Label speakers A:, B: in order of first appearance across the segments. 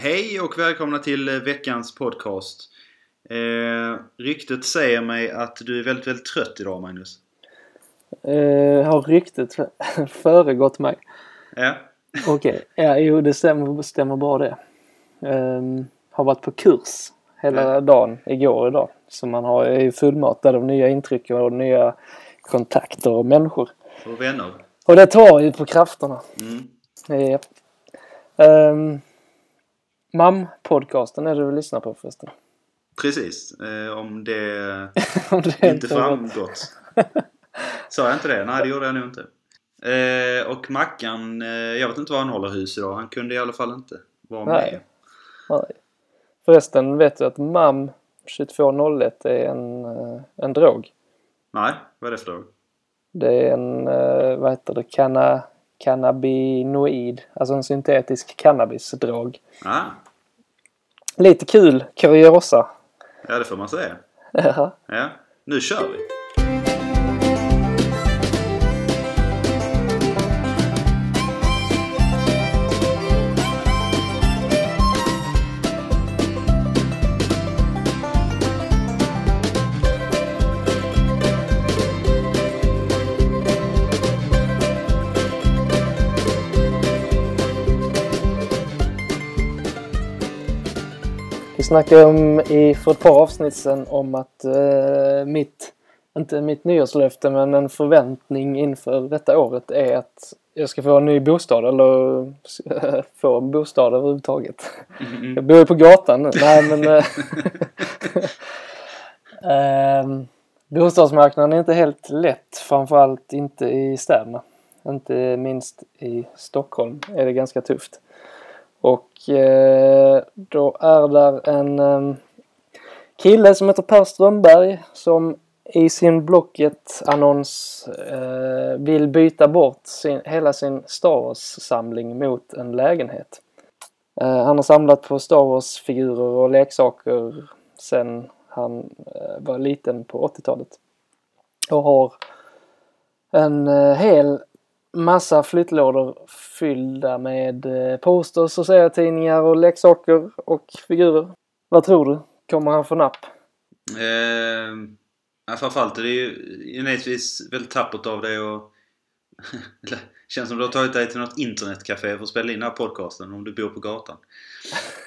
A: Hej och välkomna till eh, veckans podcast. Eh, ryktet säger mig att du är väldigt, väldigt trött idag Magnus.
B: Eh, har ryktet föregått mig?
A: Ja.
B: Okej, okay. ja jo det stämmer, stämmer bra det. Eh, har varit på kurs hela ja. dagen, igår och idag. Så man har, är fullmatad av nya intryck och nya kontakter och människor.
A: Och vänner.
B: Och det tar ju på krafterna.
A: Mm.
B: Ja. Um, MAM-podcasten är det du lyssnar på förresten?
A: Precis, eh, om det,
B: Om det
A: inte
B: inte
A: framgått. Sa jag inte det? Nej, det gjorde jag nog inte. Eh, och Mackan, eh, jag vet inte var han håller hus idag. Han kunde i alla fall inte vara
B: Nej.
A: med.
B: Nej. Förresten vet du att MAM 2201 är en, eh, en drog?
A: Nej, vad är det för drog?
B: Det är en, eh, vad heter det, canna, cannabinoid, alltså en syntetisk cannabisdrog.
A: Ah,
B: Lite kul kuriosa.
A: ja det får man säga.
B: Ja.
A: Nu kör vi!
B: Snackade om i, för ett par avsnitt sedan om att eh, mitt, inte mitt nyårslöfte men en förväntning inför detta året är att jag ska få en ny bostad eller få en bostad överhuvudtaget.
A: Mm,
B: Jag bor ju på gatan nu. Nej men... ehm, bostadsmarknaden är inte helt lätt. Framförallt inte i städerna. Inte minst i Stockholm är det ganska tufft. Och eh, då är där en eh, kille som heter Per Strömberg som i sin Blocket-annons eh, vill byta bort sin, hela sin Star Wars-samling mot en lägenhet. Eh, han har samlat på Star Wars-figurer och leksaker sen han eh, var liten på 80-talet. Och har en eh, hel massa flyttlådor fyllda med eh, posters och serietidningar och leksaker och figurer. Vad tror du? Kommer han få napp?
A: Eh, ja, framförallt är det ju inledningsvis väldigt tappert av dig och Känns som du har tagit dig till något internetcafé för att spela in den här podcasten om du bor på gatan.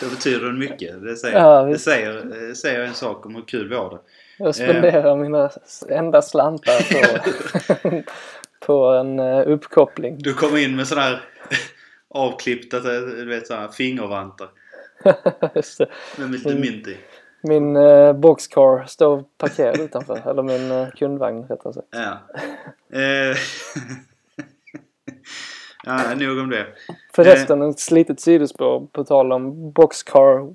A: det betyder det mycket. Det säger,
B: Ja,
A: det säger, säger en sak om hur kul vi har det.
B: Jag spenderar mina enda slantar på, på en eh, uppkoppling.
A: Du kommer in med sådana här avklippta du vet, såna här fingervantar med lite mynt i.
B: Min eh, boxcar står parkerad utanför. Eller min eh, kundvagn rättare sagt.
A: Ja. Eh, ja, nog om det.
B: Förresten, ett slitet sidospår på tal om boxcar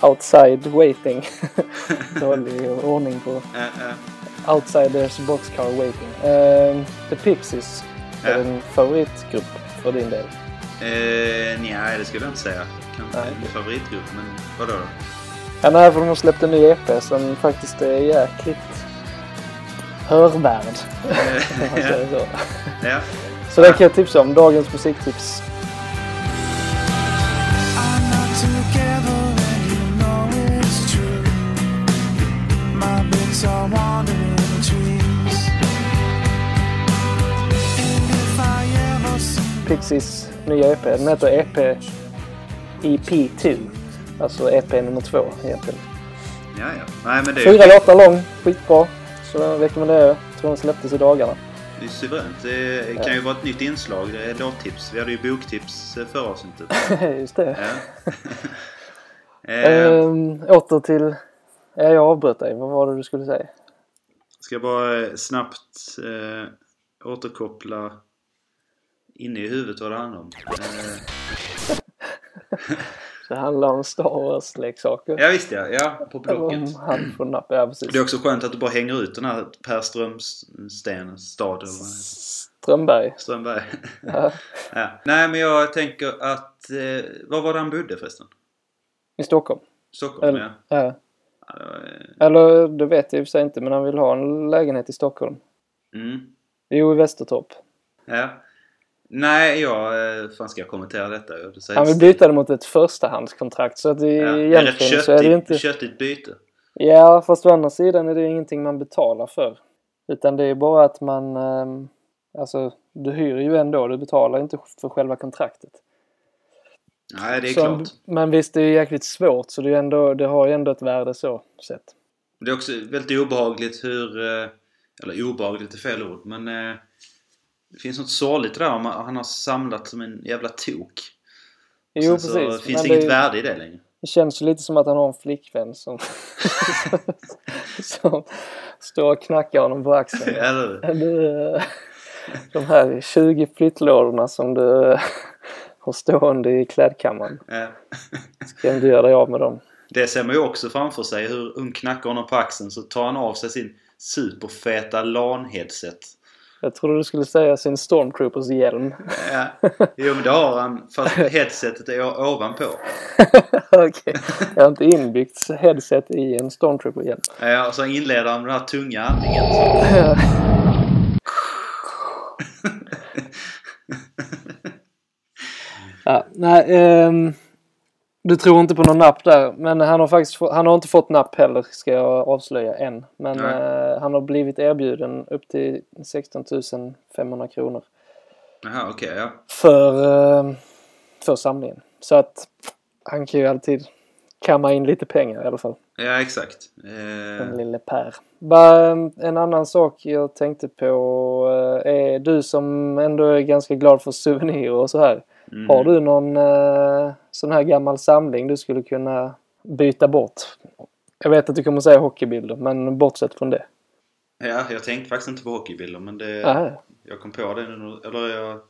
B: outside waiting. Dålig ordning på
A: Eh, eh,
B: outsiders boxcar waiting. Eh, The Pixies är
A: Ja.
B: en favoritgrupp för din del.
A: eh, nej, det skulle jag inte säga. Kanske
B: Nej.
A: min favoritgrupp, men vadå då?
B: Ja, nej, för de har släppt en ny EP som faktiskt är jäkligt hörvärd. Om man
A: Eh,
B: säger så.
A: ja.
B: Så det kan jag tipsa om. Dagens musiktips. Pixies nya EP. Den heter EP EP2. Alltså EP nummer två egentligen.
A: Ja, ja. Nej, men det är
B: Fyra
A: ju
B: låtar lång. Skitbra. Så den rekommenderar jag. Tror den släpptes i dagarna.
A: det är suveränt. Det kan ju vara ett nytt inslag. Det är låttips. Vi hade ju boktips eh, förra avsnittet.
B: Just det.
A: Ja.
B: Ehm, åter till... Ja, jag avbröt dig. Vad var det du skulle säga?
A: ska jag bara eh, snabbt eh, återkoppla inne i huvudet vad det handlar om.
B: Det handlar om Star Wars-leksaker.
A: ja, visst ja. Ja, på Blocket.
B: han får napp. Ja, precis.
A: Det är också skönt att du bara hänger ut den här Per Strömsten stad eller.
B: Strömberg.
A: Strömberg.
B: Ja.
A: ja. Nej men jag tänker att... Eh, var var det han bodde förresten?
B: I Stockholm.
A: Stockholm
B: Eller,
A: ja.
B: ja.
A: eh,
B: Eller det vet jag i och för sig inte men han vill ha en lägenhet i Stockholm.
A: mm.
B: Jo, i Västertorp.
A: Ja. Nej, jag... eh, fan ska jag kommentera detta? Jag
B: Han vill byta det mot ett förstahandskontrakt så att det,
A: Ja, det är
B: egentligen så är det ju
A: köttigt,
B: inte...
A: köttigt byte.
B: Ja, fast å andra sidan är det ju ingenting man betalar för. Utan det är bara att man... ehm, alltså, du hyr ju ändå. Du betalar inte för själva kontraktet.
A: Nej, det är
B: så,
A: klart.
B: Men visst, det är jäkligt svårt så det, är ändå, det har ju ändå ett värde så sett.
A: Det är också väldigt obehagligt hur... eh, Eller obehagligt är fel ord, men... eh, Det finns något sorgligt där om han har samlat som en jävla tok. Och
B: Jo,
A: sen så
B: precis.
A: finns det inget värde i det längre.
B: det känns ju lite som att han har en flickvän som, som står och knackar honom på axeln.
A: Eller
B: Du, de här 20 flyttlådorna som du har stående i klädkammaren.
A: Ja.
B: Ska inte göra dig av med dem.
A: Det ser man ju också framför sig hur hon knackar honom på axeln så tar han av sig sin superfeta LAN-headset.
B: Jag trodde du skulle säga sin Stormtroopers hjälm.
A: Ja. Jo men det har han fast headsetet är ovanpå.
B: Okej. Jag har inte inbyggt headset i en Stormtrooper hjälm.
A: Ja, och så inleder han med den här tunga andningen.
B: Ja, nej, ehm, du tror inte på någon napp där. Men han har faktiskt han har inte fått napp heller ska jag avslöja än. Men eh, han har blivit erbjuden upp till 16 500 kronor
A: Jaha, okej ja.
B: för, eh, för samlingen. Så att han kan ju alltid kamma in lite pengar i alla fall.
A: Ja, exakt.
B: Den
A: Eh,
B: lille Per. Ba, en annan sak jag tänkte på eh, är du som ändå är ganska glad för souvenirer och så här.
A: Mm.
B: Har du någon eh, sån här gammal samling du skulle kunna byta bort? Jag vet att du kommer säga hockeybilder, men bortsett från det.
A: Ja, jag tänkte faktiskt inte på hockeybilder men det... Jag kom på det nu, eller jag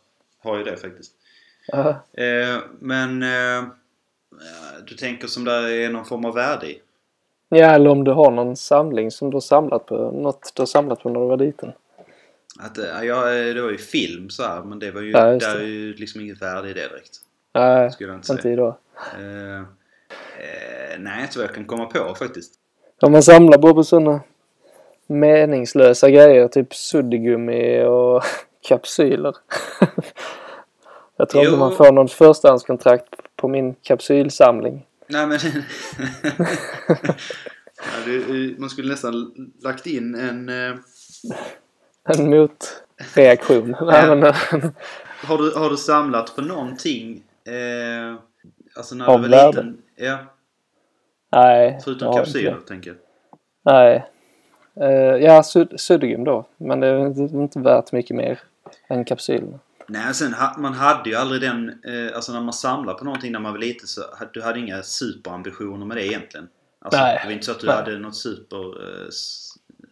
A: har ju det faktiskt. Eh, men... Eh, du tänker som där är någon form av värde i?
B: ja, eller om du har någon samling som du har samlat på. Något du har samlat på när du var liten.
A: Att, eh, ja, eh, det var ju film så här, men det var ju...
B: Ja, det.
A: är ju liksom inget värde i det direkt.
B: Nej,
A: Skulle jag inte
B: inte idag.
A: Eh, eh, nej, inte vad jag kan komma på faktiskt.
B: Om man samlar bara på sådana meningslösa grejer, typ suddgummi och kapsyler. jag tror inte man får något förstahandskontrakt på min kapsylsamling.
A: Nej men... ja, det, man skulle nästan lagt in en... Eh,
B: En motreaktion.
A: Har, du, har du samlat för någonting? Eh, alltså när
B: Av
A: du var liten? Ja,
B: nej.
A: förutom kapsyler tänker jag.
B: Nej. Eh, ja, sud- suddgum då. Men det är inte, värt mycket mer än kapsylerna.
A: Nej, sen man hade ju aldrig den... Eh, alltså när man samlar på någonting när man var liten så du hade inga superambitioner med det egentligen. Alltså,
B: Nej.
A: Det var inte så att du
B: Nej.
A: hade något super eh,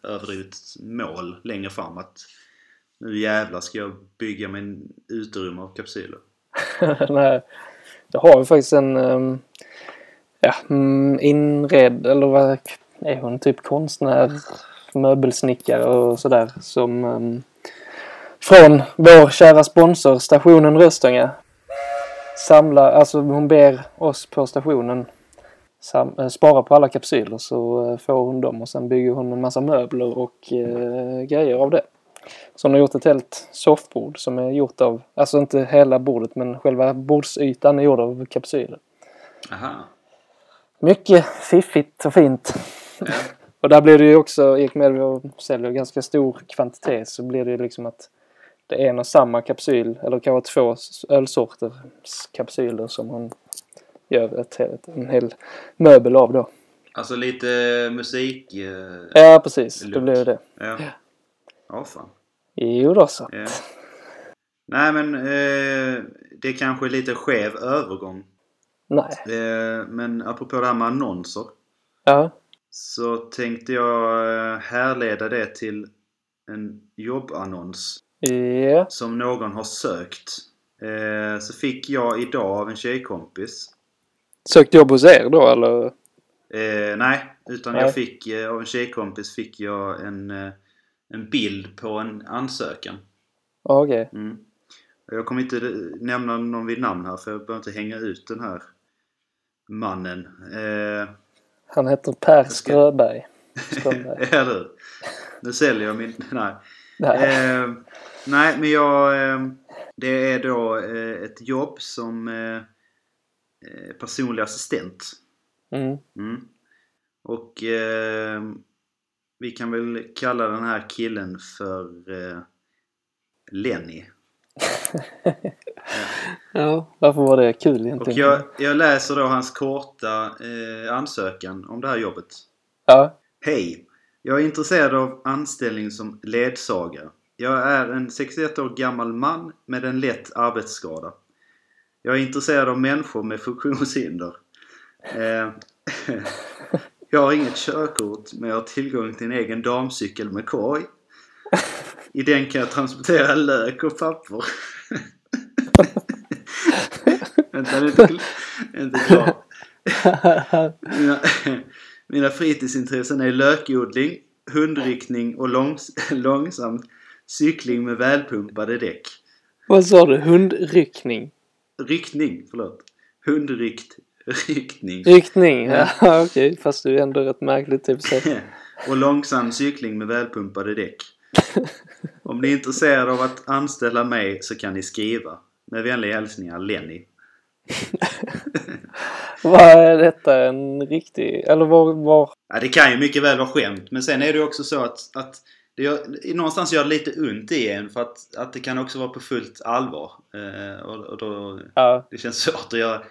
A: överdrivet mål längre fram att nu jävlar ska jag bygga mig en uterum av kapsyler.
B: Nej. Jag har ju faktiskt en ehm, ja, mm, inredd, eller vad är hon? Typ konstnär, möbelsnickare och sådär. Som ehm, från vår kära sponsor stationen Röstånga samlar, alltså hon ber oss på stationen spara på alla kapsyler så eh, får hon dem och sen bygger hon en massa möbler och eh, grejer av det. Så hon har gjort ett helt soffbord som är gjort av, alltså inte hela bordet men själva bordsytan är gjord av kapsyler.
A: Aha.
B: Mycket fiffigt och fint.
A: Ja.
B: Och där blir det ju också, i och med att vi säljer ganska stor kvantitet så blir det ju liksom att det är en och samma kapsyl, eller kanske två s- ölsorter kapsyler som hon gör ett, helt- en hel möbel av då.
A: Alltså lite musik... Eh,
B: Ja precis,
A: Look.
B: det det.
A: ja. Ja, fan.
B: Jo då så.
A: Ja. Nej men eh, det är kanske är lite skev övergång.
B: Nej.
A: Eh, men apropå det här med annonser.
B: Ja.
A: Så tänkte jag eh, härleda det till en jobbannons
B: Ja.
A: som någon har sökt. Eh, så fick jag idag av en tjejkompis.
B: Sökt jobb hos er då eller?
A: Eh, nej, utan
B: Nej.
A: jag fick eh, av en tjejkompis fick jag en, eh, en bild på en ansökan.
B: Ja, Okej.
A: Mm. Jag kommer inte nämna någon vid namn här för jag behöver inte hänga ut den här mannen. Eh,
B: Han heter Per
A: ska-
B: Ströberg. Strömberg.
A: eller? Nu säljer jag min... Nej.
B: Nej.
A: Eh, nej, men jag... Eh, Det är då eh, ett jobb som personlig assistent.
B: Mm.
A: Mm. Och eh, vi kan väl kalla den här killen för eh, Lenny.
B: Ja, varför var det kul
A: Och
B: egentligen?
A: jag, jag läser då hans korta eh, ansökan om det här jobbet.
B: Ja,
A: Hej! Jag är intresserad av anställning som ledsagare. Jag är en 61 år gammal man med en lätt arbetsskada. Jag är intresserad av människor med funktionshinder. Eh, jag har inget körkort men jag har tillgång till en egen damcykel med korg. I den kan jag transportera lök och papper. Vänta, det är inte, kl- är inte klart. Mina, mina fritidsintressen är lökodling, hundriktning och långs, långsam cykling med välpumpade däck.
B: vad sa du? Hundryckning?
A: Ryckning, förlåt. Hundrykt, ryckning.
B: Ryckning? Ja, okej. Fast du är ändå rätt märkligt typ så.
A: och långsam cykling med välpumpade däck. Om ni är intresserade av att anställa mig så kan ni skriva. Med vänliga hälsningar Lenny.
B: Vad är detta? En riktig... Eller var... var...
A: Ja, det kan ju mycket väl vara skämt. Men sen är det ju också så att, att det gör, någonstans gör det lite ont i en för att, att det kan också vara på fullt allvar. Eh, och, och då,
B: Ja,
A: det känns svårt att göra,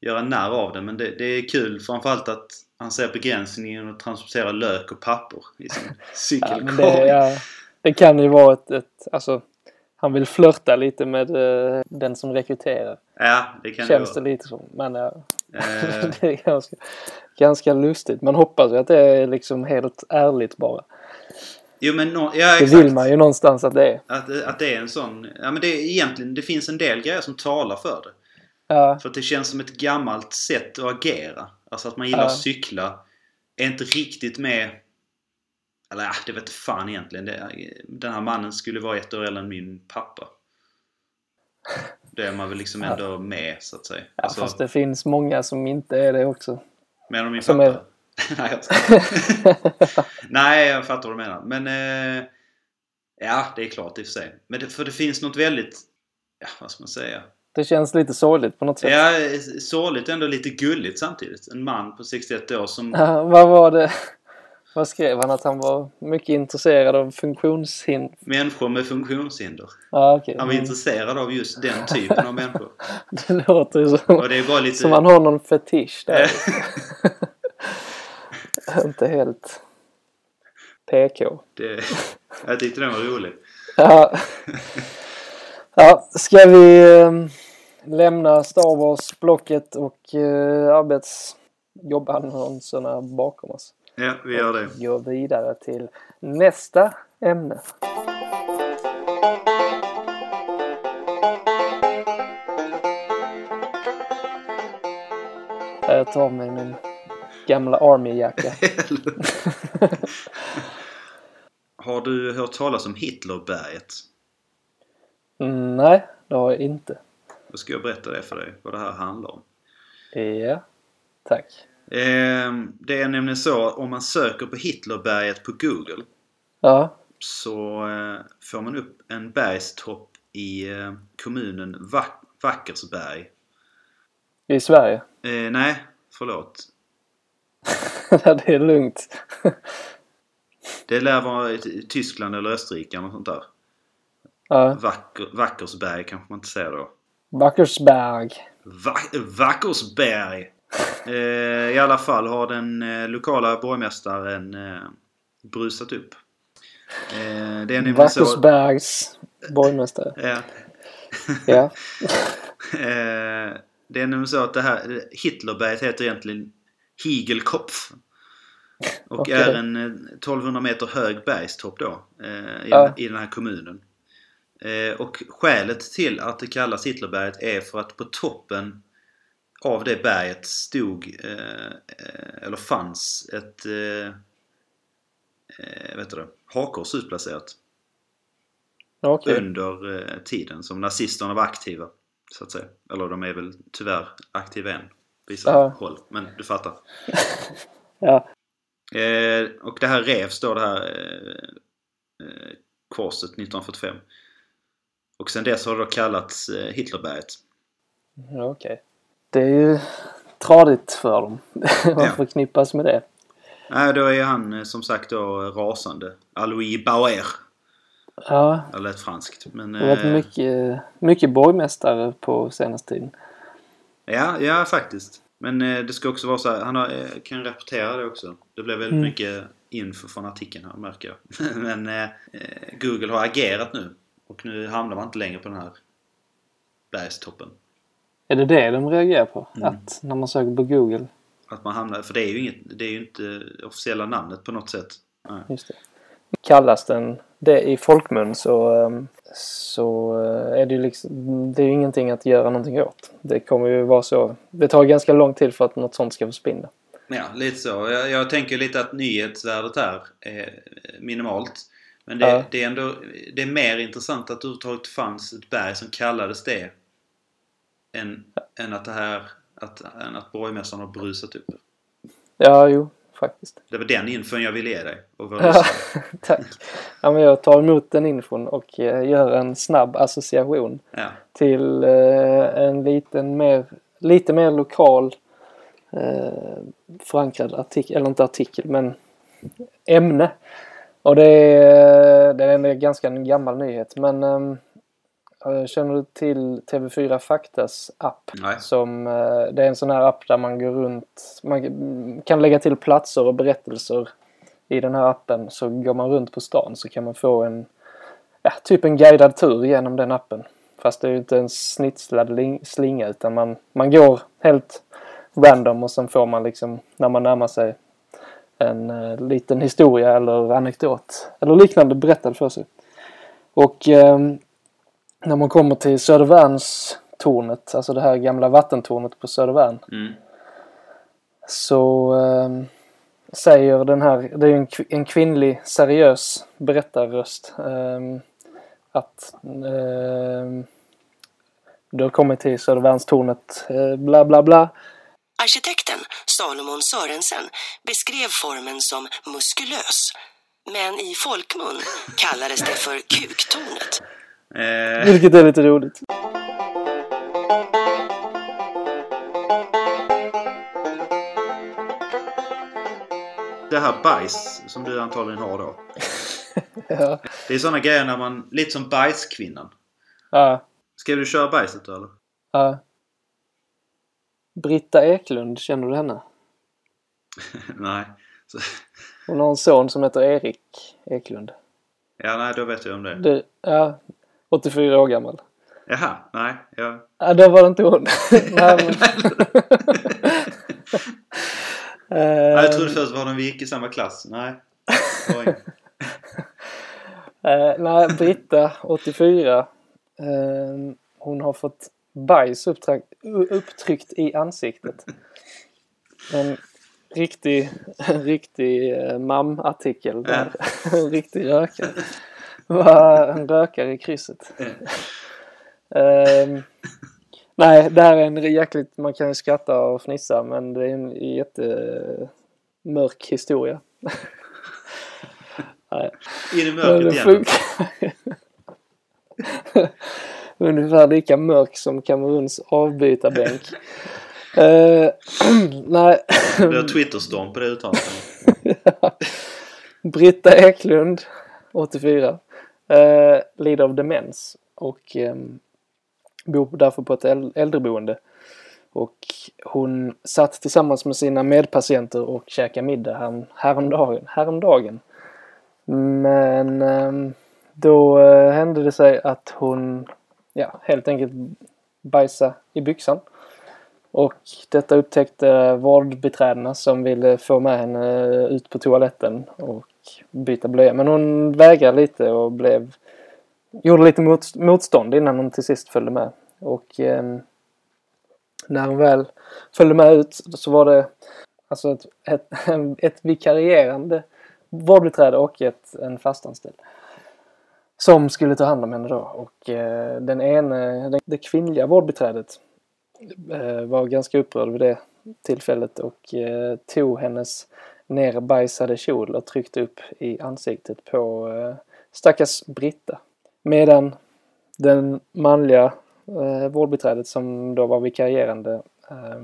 A: göra narr av det. Men det, det är kul framförallt att han ser begränsningen att transportera lök och papper i sin
B: ja,
A: cykelkorg.
B: men det, ja, det kan ju vara ett... ett alltså, han vill flörta lite med eh, den som rekryterar.
A: Ja, det kan
B: Känns
A: det
B: det lite som. Men ja.
A: Eh,
B: det är ganska, ganska lustigt. Man hoppas ju att det är liksom helt ärligt bara.
A: Jo men no, ja,
B: Det
A: exakt.
B: vill man ju någonstans att det är.
A: Att, att det är en sån... Ja men det är egentligen, det finns en del grejer som talar för det.
B: Ja,
A: För att det känns som ett gammalt sätt att agera. Alltså att man gillar
B: Ja.
A: att cykla. Är inte riktigt med... Eller ja, det vet fan egentligen. Det, den här mannen skulle vara ett år äldre än min pappa. Det är man väl liksom
B: Ja.
A: ändå med så att säga.
B: ja
A: Alltså,
B: fast det finns många som inte är det också.
A: Menar du min
B: som
A: pappa? Nej, jag. Nej, jag fattar vad du menar. Men... Eh, ja, det är klart i och för sig. Men det, för det finns något väldigt... Ja, vad ska man säga?
B: Det känns lite sorgligt på något sätt.
A: Ja, sorgligt ändå lite gulligt samtidigt. En man på 61 år som...
B: Ja, vad var det? Vad skrev han? Att han var mycket intresserad av funktionshinder?
A: Människor med funktionshinder.
B: Ja, okej.
A: Han var
B: Mm.
A: intresserad av just den typen av människor.
B: Det låter ju som,
A: Och det är bara lite...
B: som han har någon fetisch där. Inte helt PK.
A: det, jag tyckte den var rolig.
B: Ja. ja, ska vi eh, lämna Star Wars-blocket och eh, arbetsjobbannonserna bakom oss?
A: Ja, vi gör det.
B: Gå vidare till nästa ämne. Jag tar med min gamla Army-jacka.
A: Har du hört talas om Hitlerberget?
B: Mm, nej, det har jag inte.
A: Då ska jag berätta det för dig, vad det här handlar om.
B: Ja, tack.
A: Ehm, Det är nämligen så om man söker på Hitlerberget på Google
B: Ja,
A: så eh, får man upp en bergstopp i eh, kommunen Vack- Wackersberg.
B: i Sverige.
A: Eh, nej, förlåt.
B: det är lugnt.
A: Det lär vara Tyskland eller Österrike eller sånt där.
B: Ja,
A: Vacker, Wackersberg kanske man inte säger då.
B: Wackersberg.
A: Va Wackersberg! Eh, I alla fall har den eh, lokala borgmästaren eh, brusat upp. Eh, det är nämligen så...
B: Wackersbergs borgmästare.
A: Ja.
B: Ja.
A: Eh, det är nämligen så att det här Hitlerberget heter egentligen Higelkopf. Och
B: Okej.
A: är en eh, 1200 meter hög bergstopp då eh, i,
B: Ja.
A: i den här kommunen. Eh, och skälet till att det kallas Hitlerberget är för att på toppen av det berget stod, eh, eh, eller fanns, ett eh, eh, vet du det, hakkors utplacerat
B: Okej.
A: under eh, tiden som nazisterna var aktiva. Så att säga. Eller de är väl tyvärr aktiva än. Vissa
B: Ja.
A: håll. Men du fattar.
B: Ja.
A: Eh, och det här revs då det här eh, eh, korset 1945. Och sen dess har det då kallats eh, Hitlerberget.
B: Ja, okej. Det är ju tradigt för dem. Vad
A: Ja.
B: förknippas med det?
A: Nej, då är han eh, som sagt då rasande. Alois Bauer.
B: Ja,
A: Det lät franskt. Men,
B: det har varit
A: eh,
B: mycket, mycket borgmästare på senaste tiden.
A: Ja, ja faktiskt. Men eh, det ska också vara så här, han har, eh, kan rapportera det också. Det blev väldigt
B: Mm.
A: mycket info från artikeln här märker jag. Men eh, eh, Google har agerat nu. Och nu hamnar man inte längre på den här bergstoppen.
B: Är det det de reagerar på?
A: Mm.
B: Att när man söker på Google?
A: Att man hamnar, för det är ju inget, det är ju inte det officiella namnet på något sätt. Nej.
B: Just det. Kallas den det i folkmun så, ehm, så eh, är det ju liksom, det är ju ingenting att göra någonting åt. Det kommer ju vara så. Det tar ganska lång tid för att något sånt ska försvinna.
A: Ja, lite så. Jag, jag tänker lite att nyhetsvärdet här är minimalt. Men det,
B: Ja.
A: det är ändå det är mer intressant att det överhuvudtaget fanns ett berg som kallades det. Än, än att det här att, än att borgmästaren har brusat upp.
B: Ja, jo, faktiskt.
A: Det var den infon jag ville ge dig.
B: Ja, tack. Ja, men jag tar emot den infon och eh, gör en snabb association
A: ja.
B: till eh, en liten mer, lite mer lokal eh, förankrad artikel, eller inte artikel men ämne. Och det är, det är en ganska gammal nyhet men ehm, eh, känner du till TV4 Faktas app?
A: Nej.
B: Som, eh, det är en sån här app där man går runt, man kan lägga till platser och berättelser i den här appen. Så går man runt på stan så kan man få en, ja, typ en guidad tur genom den appen. Fast det är ju inte en snitslad ling- slinga utan man, man går helt random och sen får man liksom när man närmar sig en eh, liten historia eller anekdot eller liknande berättad för sig. Och ehm, när man kommer till Södervärnstornet, alltså det här gamla vattentornet på Södervärn,
A: Mm.
B: så ehm, säger den här, det är ju en, en kvinnlig seriös berättarröst ehm, att ehm, du har kommit till Södervärnstornet, eh, bla bla bla.
C: Arkitekten Salomon Sörensen beskrev formen som muskulös. Men i folkmun kallades det för kuktornet.
A: Eh,
B: Vilket är lite roligt.
A: det här bajs som du antagligen har då.
B: Ja.
A: Det är såna grejer när man, lite som bajskvinnan.
B: Ja,
A: Ska du köra bajset då eller?
B: ja. Britta Eklund, känner du henne?
A: nej.
B: Hon har en son som heter Erik Eklund.
A: ja, nej, då vet jag om det.
B: Det, ja, 84 år gammal.
A: Jaha, nej. Jag...
B: Ja, det var det inte hon. Nej, men...
A: Nej, jag
B: Eh,
A: trodde först var de vi gick i samma klass. Nej.
B: Eh, nej, Britta, 84. Eh, hon har fått bajs upptryckt, upptryckt i ansiktet. En riktig, en riktig eh, mam-artikel där. en riktig rökare. Var en rökare i krysset. Ehm, nej, det här är en jäkligt, man kan ju skratta och fnissa men det är en jättemörk historia. nej.
A: In i mörkret igen.
B: Ungefär lika mörk som Kameruns avbytarbänk. Eh, nej,
A: Det var Twitterstorm på det uttalandet.
B: Britta Eklund, 84, eh, lider av demens och eh, bor därför på ett äldreboende. Och hon satt tillsammans med sina medpatienter och käkade middag här, häromdagen. häromdagen. Men eh, då eh, hände det sig att hon ja, helt enkelt bajsade i byxan. Och detta upptäckte vårdbiträdena som ville få med henne ut på toaletten och byta blöja. Men hon vägrade lite och blev gjorde lite mot, motstånd innan hon till sist följde med. Och eh, när hon väl följde med ut så var det alltså ett, ett, ett vikarierande vårdbiträde och ett, en fastanställd. Som skulle ta hand om henne då. Och eh, den ene, det, det kvinnliga vårdbiträdet Eh, var ganska upprörd vid det tillfället och eh, tog hennes nerbajsade kjol och tryckte upp i ansiktet på eh, stackars Britta. Medan den manliga eh, vårdbiträdet som då var vikarierande eh,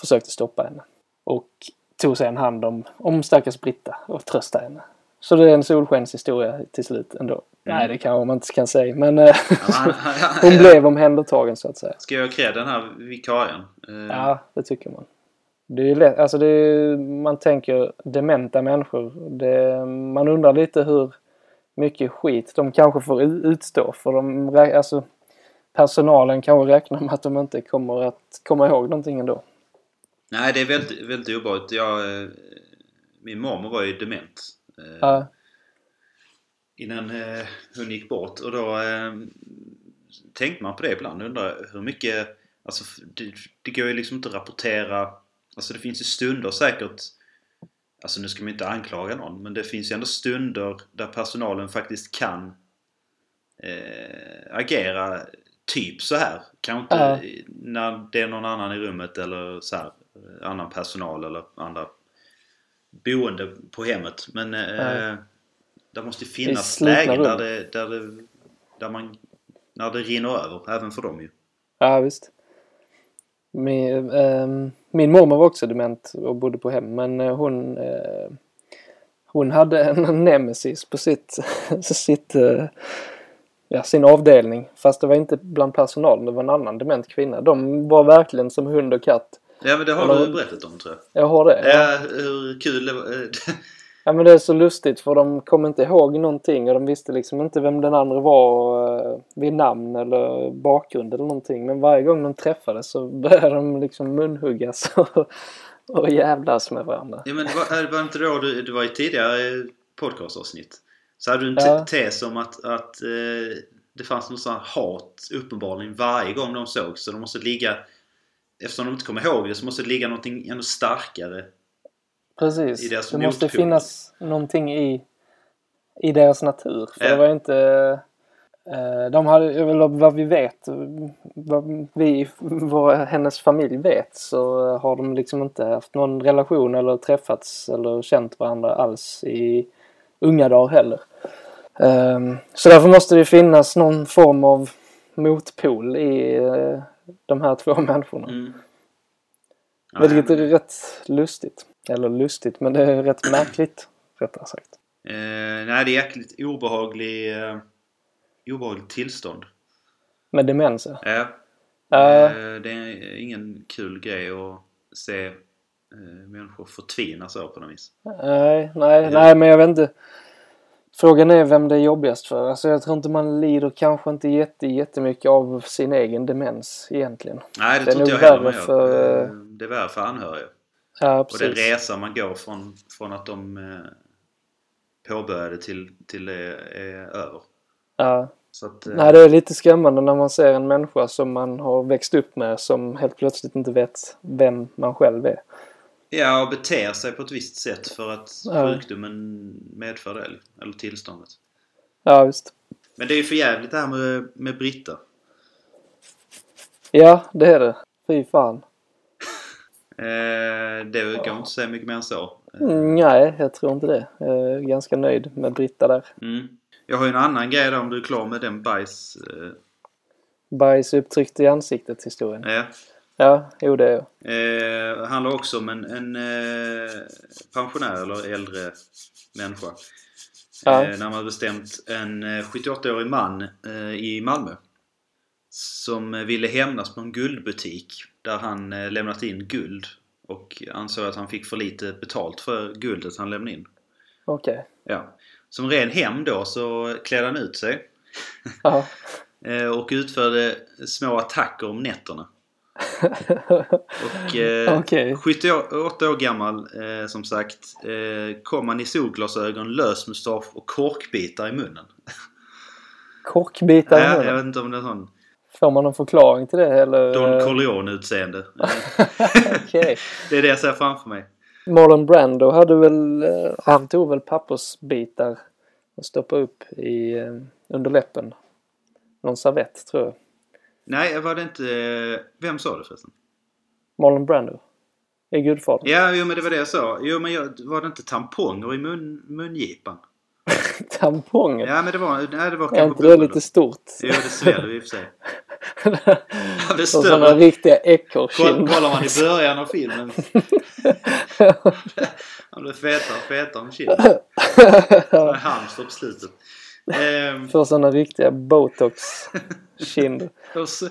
B: försökte stoppa henne. Och tog sedan hand om, om stackars Britta och tröstade henne. Så det är en solskenshistoria till slut ändå. Nej, det kanske man inte kan säga. Men eh,
A: Ja,
B: hon blev omhändertagen så att säga.
A: Ska jag cred den här vikarien? Eh,
B: Ja, det tycker man. Det är lätt, alltså det är, man tänker dementa människor. Det, man undrar lite hur mycket skit de kanske får utstå. För de, alltså, personalen kanske räknar med att de inte kommer att komma ihåg någonting ändå.
A: Nej, det är väldigt, väldigt obehagligt. Jag, eh, min mormor var ju dement. Eh,
B: Ja,
A: Innan eh, hon gick bort. Och då eh, tänkte man på det ibland. Undrar hur mycket... Alltså det, det går ju liksom inte att rapportera. Alltså det finns ju stunder säkert. Alltså nu ska man inte anklaga någon. Men det finns ju ändå stunder där personalen faktiskt kan eh, agera typ så här. Kanske inte
B: Ja.
A: när det är någon annan i rummet eller så här. eh, Annan personal eller andra boende på hemmet. Men eh, det måste finnas lägen där det, där det, där man, när det rinner över. Även för dem ju.
B: ja visst. Min, ehm, min mormor var också dement och bodde på hem. Men eh, hon, eh, hon hade en nemesis på sitt, sitt, eh, ja, sin avdelning. Fast det var inte bland personalen, det var en annan dement kvinna. De var verkligen som hund och katt.
A: Ja men det har
B: Eller-
A: du berättat om tror jag.
B: Jag har det.
A: Ja, hur kul det var. eh,
B: Ja men det är så lustigt för de kom inte ihåg någonting och de visste liksom inte vem den andra var eh, vid namn eller bakgrund eller någonting. Men varje gång de träffades så började de liksom munhuggas och, och jävlas med varandra.
A: Ja men det var, det var inte då du, det var i tidigare podcastavsnitt. Så hade du en
B: Ja.
A: te- tes om att, att eh, det fanns någon sån här hat uppenbarligen varje gång de såg Så de måste ligga, eftersom de inte kommer ihåg det så måste det ligga någonting ännu starkare.
B: Precis.
A: I deras
B: det måste
A: motpol.
B: finnas någonting i, i deras natur. För
A: Ja.
B: det var inte... eh, De hade, eller vad vi vet, vad vi, vad hennes familj vet så har de liksom inte haft någon relation eller träffats eller känt varandra alls i unga dagar heller. Ehm, Så därför måste det finnas någon form av motpol i eh, de här två människorna.
A: Mm. Ja,
B: Vilket är rätt lustigt. Eller lustigt, men det är rätt märkligt. Rättare sagt.
A: Eh, nej, det är jäkligt obehaglig, eh, obehagligt tillstånd.
B: Med demens ja.
A: Ja. Eh, det är ingen kul grej att se eh, människor förtvina så på något vis.
B: Nej, nej, nej, men jag vet inte. Frågan är vem det är jobbigast för. Alltså jag tror inte man lider kanske inte jätte, jättemycket av sin egen demens egentligen.
A: Nej, det,
B: Det
A: tror inte jag heller man gör.
B: för-
A: Eh, Det är värre för anhöriga.
B: Ja,
A: Och den
B: precis.
A: resa man går från, från att de eh, påbörjade till, till det är över.
B: Ja.
A: Att, eh,
B: Nej, det är lite skrämmande när man ser en människa som man har växt upp med som helt plötsligt inte vet vem man själv är.
A: Ja, och beter sig på ett visst sätt för att
B: Ja.
A: sjukdomen medför det. Eller tillståndet.
B: Ja, visst.
A: Men det är ju för jävligt det här med, med Britta.
B: Ja, det är det. Fy fan.
A: Eh, det går inte att säga mycket mer än så.
B: Mm, nej, jag tror inte det. Jag är ganska nöjd med Britta där.
A: Mm. Jag har ju en annan grej där om du är klar med den bajs... Eh,
B: Bajs upptryckt i ansiktet historien.
A: ja.
B: Ja, jo det är jag.
A: Eh, handlar också om en, en eh, pensionär eller äldre människa.
B: Ja.
A: Eh, när man har bestämt en eh, 78-årig man eh, i Malmö. Som eh, ville hämnas på en guldbutik där han eh, lämnat in guld. Och ansåg att han fick för lite betalt för guldet han lämnade in.
B: Okej.
A: Ja. Som ren hem då så klädde han ut sig. Eh, och utförde små attacker om nätterna. Och eh,
B: Okej.
A: 78 år gammal eh, som sagt eh, kom han i solglasögon, lös mustasch och korkbitar i munnen.
B: Korkbitar i
A: Ja, jag
B: munnen.
A: vet inte om det är sån
B: Får man någon förklaring till det eller?
A: Don
B: eh,
A: Corleone utseende.
B: Okej.
A: det är det jag ser framför mig.
B: Marlon Brando hade väl, eh, han tog väl pappersbitar och stoppade upp i, eh, under läppen. Någon servett tror jag.
A: Nej, var det inte... eh, Vem sa det förresten?
B: Marlon Brando. I Gudfadern.
A: Ja, jo men det var det jag sa. Jo men jag, var det inte tamponger i mun, mungipan?
B: Tamponger?
A: Ja men det var, nej, det var
B: är
A: kanske
B: inte det lite stort?
A: Jo det sväller i och för sig. Det är
B: Och sådana
A: större.
B: riktiga ekorrkinder.
A: Kollar man i början av filmen. Han blev fetare och fetare med kinden. Hamster på slutet. Ehm,
B: För sådana riktiga
A: s-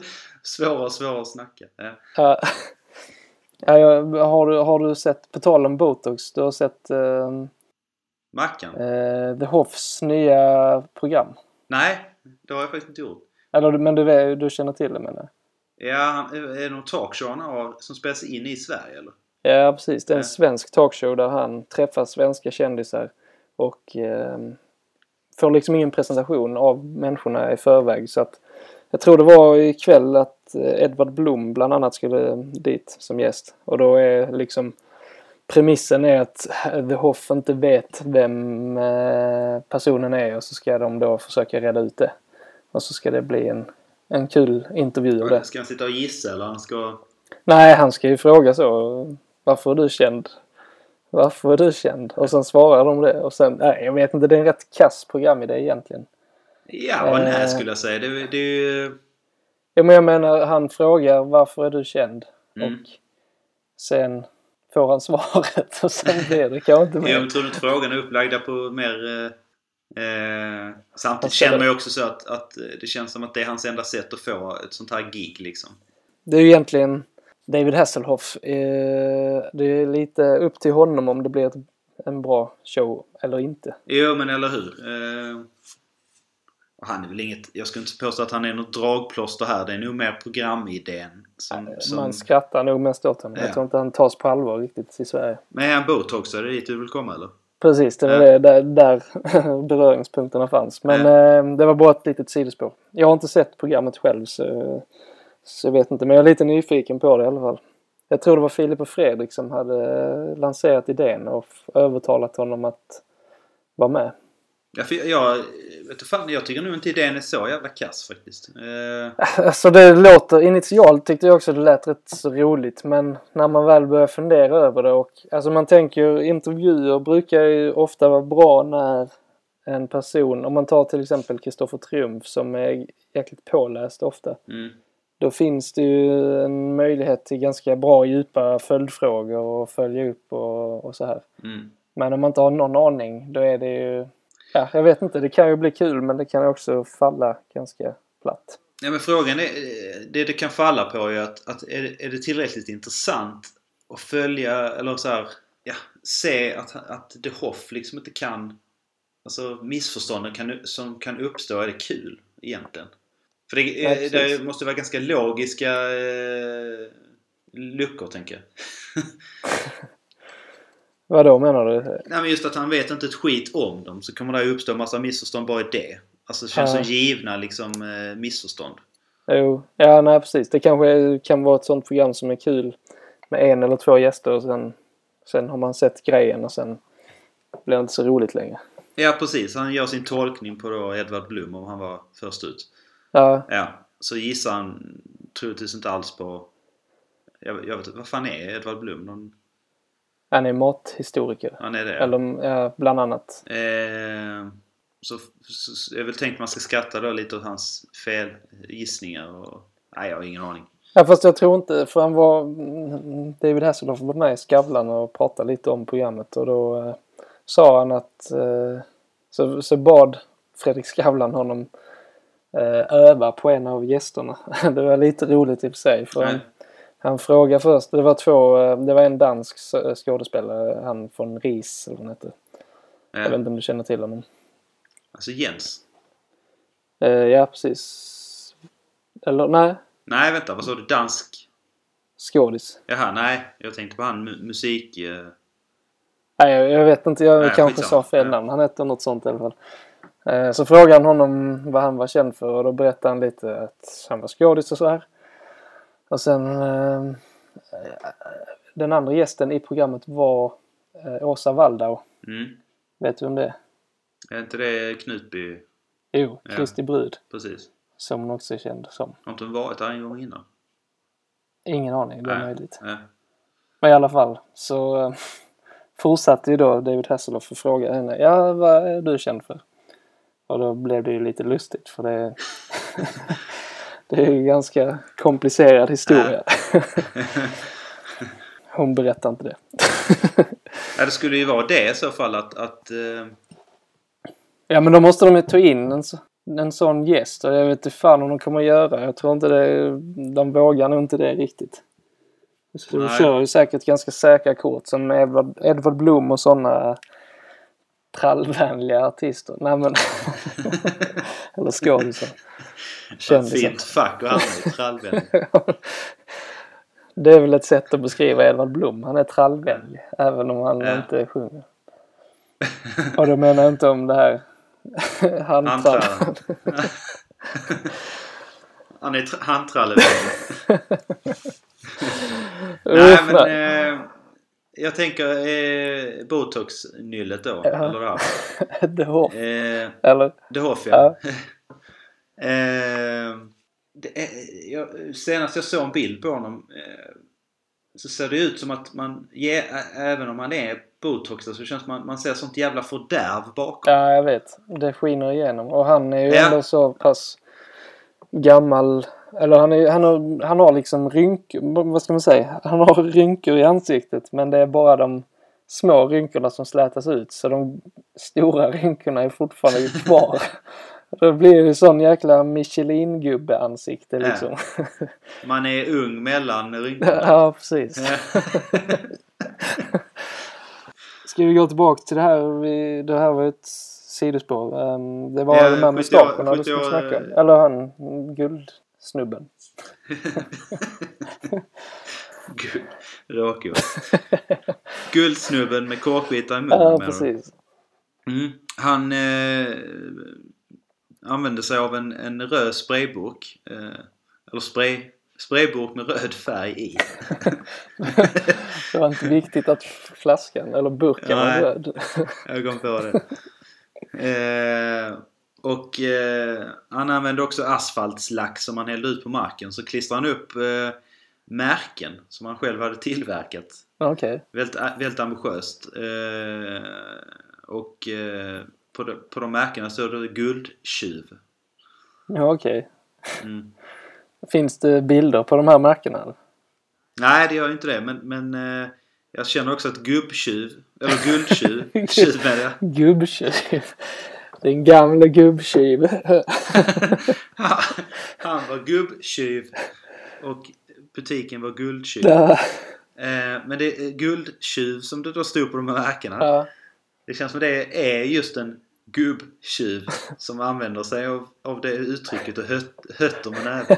A: svårare och svårare att snacka. Ja.
B: Ja. Har, du, har du sett, på tal om botox, du har sett eh,
A: Mackan?
B: eh, The Hoffs nya program?
A: Nej, det har jag faktiskt inte gjort.
B: Eller, men du, du känner till det menar jag?
A: Ja, är det någon talkshow han har som spelas in i Sverige eller?
B: Ja, precis. Det är en svensk talkshow där han träffar svenska kändisar och eh, får liksom ingen presentation av människorna i förväg. Så att jag tror det var ikväll att eh, Edvard Blom bland annat skulle dit som gäst. Och då är liksom premissen är att The Hoff inte vet vem eh, personen är och så ska de då försöka reda ut det. Och så ska det bli en, en kul intervju av det.
A: Ska han sitta och gissa eller han ska...
B: Nej, han ska ju fråga så. Varför är du känd? Varför är du känd? Och sen svarar de det. Och sen, nej, jag vet inte, det är en rätt kass programidé egentligen.
A: Ja, och
B: Eh.
A: nej skulle jag säga. Det, det är ju...
B: Ja, men jag menar, han frågar varför är du känd?
A: Mm.
B: Och sen får han svaret och sen blir det kanske inte mer.
A: Jag tror inte frågan är upplagda på mer... Eh, eh, samtidigt
B: Vad
A: känner man ju också så att, att det känns som att det är hans enda sätt att få ett sånt här gig liksom.
B: Det är ju egentligen David Hasselhoff. Eh, det är lite upp till honom om det blir ett, en bra show eller inte.
A: Jo, men eller hur. Eh, han är väl inget... Jag skulle inte påstå att han är något dragplåster här. Det är nog mer programidén som... som
B: Man skrattar nog mest åt honom.
A: Ja.
B: Jag tror inte han tas på allvar riktigt i Sverige.
A: men är han botox? Är det dit du vill komma eller?
B: Precis, det var
A: Ja.
B: det där, där beröringspunkterna fanns. Men eh, det var bara ett litet sidospår. Jag har inte sett programmet själv så, så jag vet inte. Men jag är lite nyfiken på det i alla fall. Jag tror det var Filip och Fredrik som hade lanserat idén och övertalat honom att vara med.
A: Ja, för jag, jag, vet du fan, jag tycker nog inte idén är så jävla kass faktiskt. Eh,
B: Alltså det låter, initialt tyckte jag också det lät rätt så roligt men när man väl börjar fundera över det och alltså man tänker intervjuer brukar ju ofta vara bra när en person, om man tar till exempel Kristoffer Triumf som är jäkligt påläst ofta.
A: mm.
B: Då finns det ju en möjlighet till ganska bra djupa följdfrågor och följa upp och, och så här.
A: Mm.
B: Men om man inte har någon aning då är det ju, ja jag vet inte, det kan ju bli kul men det kan också falla ganska platt.
A: Ja, men frågan är, det det kan falla på är att, att är, det, är det tillräckligt intressant att följa eller så här, ja, se att, att The Hoff liksom inte kan, alltså missförstånden kan, som kan uppstå, är det kul egentligen? För det,
B: Ja,
A: eh, det måste vara ganska logiska eh, luckor tänker jag.
B: Vad då menar du?
A: Nej men just att han vet inte ett skit om dem så kommer det ju uppstå en massa missförstånd bara i det. Alltså det känns
B: Ja.
A: som givna liksom eh, missförstånd.
B: Jo, ja nej precis. Det kanske kan vara ett sånt program som är kul med en eller två gäster och sen, sen har man sett grejen och sen blir det inte så roligt längre.
A: Ja precis, han gör sin tolkning på då Edvard Blom om han var först ut.
B: Ja,
A: Ja, så gissar han troligtvis inte alls på... Jag, jag vet inte, vad fan är Edvard Blom? Någon,
B: han är mathistoriker.
A: han är det?
B: Eller ja, bland annat.
A: Eh, så, så, jag vill tänkt man ska skratta då lite åt hans felgissningar och... Nej, jag har ingen aning.
B: Ja fast jag tror inte, för han var... mm, David Hasselhoff var med i Skavlan och pratade lite om programmet och då eh, sa han att... Eh, så, så bad Fredrik Skavlan honom öva på en av gästerna. det var lite roligt i och för sig. För han,
A: Nej.
B: han frågade först, det var två, eh, det var en dansk skådespelare, han från RIS eller vad han hette. Jag vet
A: Eh,
B: inte om du känner till honom.
A: alltså Jens?
B: Eh, ja precis. Eller nej,
A: Nej, vänta, vad sa du? Dansk?
B: skådis.
A: Jaha, nej. Jag tänkte på han mu- musik... Eh,
B: Nej, jag, vet inte. Jag
A: Nej,
B: kanske sa fel namn. Han hette något sånt i alla fall. Eh, så frågade han honom vad han var känd för och då berättade han lite att han var skådis och så här. Och sen eh, den andra gästen i programmet var eh, Åsa Waldau.
A: mm.
B: Vet du om det är?
A: Inte det Knutby?
B: Jo,
A: Ja.
B: Kristi brud.
A: Precis.
B: Som hon också är känd som.
A: Har inte hon varit där en gång innan?
B: Ingen aning, det är
A: Nej.
B: möjligt.
A: Nej.
B: Men i alla fall så fortsatte ju då David Hasselhoff att fråga henne, ja vad är du känd för? Och då blev det ju lite lustigt för det, det är ju ganska komplicerad historia. Hon berättar inte det.
A: Ja, det skulle ju vara det i så fall att... att eh,
B: Ja men då måste de ju ta in en, så- en sån gäst och jag vet inte fan om de kommer att göra. Jag tror inte det, de vågar nog inte det riktigt. Så de kör ju säkert ganska säkra kort som Edvard, Edvard Blom och sådana trallvänliga artister. Nej men... Eller skådisar. Kändisar.
A: fint fack och hamna i trallvänlig.
B: Det är väl ett sätt att beskriva Edvard Blom. Han är trallvänlig. Även om han
A: Ja.
B: inte sjunger. Och då menar jag inte om det här handtrall.
A: Handtrall. Han är tr- handtrallevänlig. Nej men eh, jag tänker eh, botox-nyllet då.
B: Ja.
A: Eller vad?
B: The Hoff.
A: Eh,
B: Eller?
A: De Hoff
B: Ja.
A: ja. eh, det är, jag, senast jag såg en bild på honom eh, så ser det ut som att man, ä- även om man är botoxad så känns man, man ser sånt jävla fördärv bakom.
B: Ja, jag vet. Det skiner igenom. Och han är ju
A: Ja.
B: ändå så pass gammal. Eller han, är, han, har, han har liksom rynkor. Vad ska man säga? Han har rynkor i ansiktet. Men det är bara de små rynkorna som slätas ut. Så de stora rynkorna är fortfarande kvar. Då blir det sån jäkla Michelin-gubbe-ansikte
A: Ja.
B: liksom.
A: Man är ung mellan rynkorna.
B: ja, precis.
A: Ja.
B: Ska vi gå tillbaka till det här? Det här var ett sidospår. Um, det var
A: Ja,
B: de här
A: 70
B: mustaschen du
A: 70
B: skulle snacka om. Eller han, guldsnubben.
A: Gud. Guldsnubben med kåkbitar i munnen
B: Ja, precis.
A: Mm. Han eh, använde sig av en, en röd sprayburk. Eh, eller spray, sprayburk med röd färg i.
B: Det var inte viktigt att flaskan eller burken var röd.
A: Jag kom på det. Eh, och eh, han använde också asfaltslack som han hällde ut på marken. Så klistrade han upp eh, märken som han själv hade tillverkat.
B: Okej.
A: Väldigt, väldigt ambitiöst. Eh, och eh, på, de, på de märkena står det guldtjuv.
B: Ja, okej.
A: Mm.
B: Finns det bilder på de här märkena?
A: Nej, det gör ju inte det. Men, men eh, jag känner också att gubbtjuv, eller guldtjuv, tjuv med det.
B: Gubbtjuv. Den gamla gubbtjuv.
A: Han var gubbtjuv och butiken var guldtjuv.
B: Ja.
A: Eh, men det är guldtjuv som det då stod på de här märkena.
B: Ja.
A: Det känns som det är just en gubbtjuv som använder sig av, av det uttrycket och höt, hötter med näven.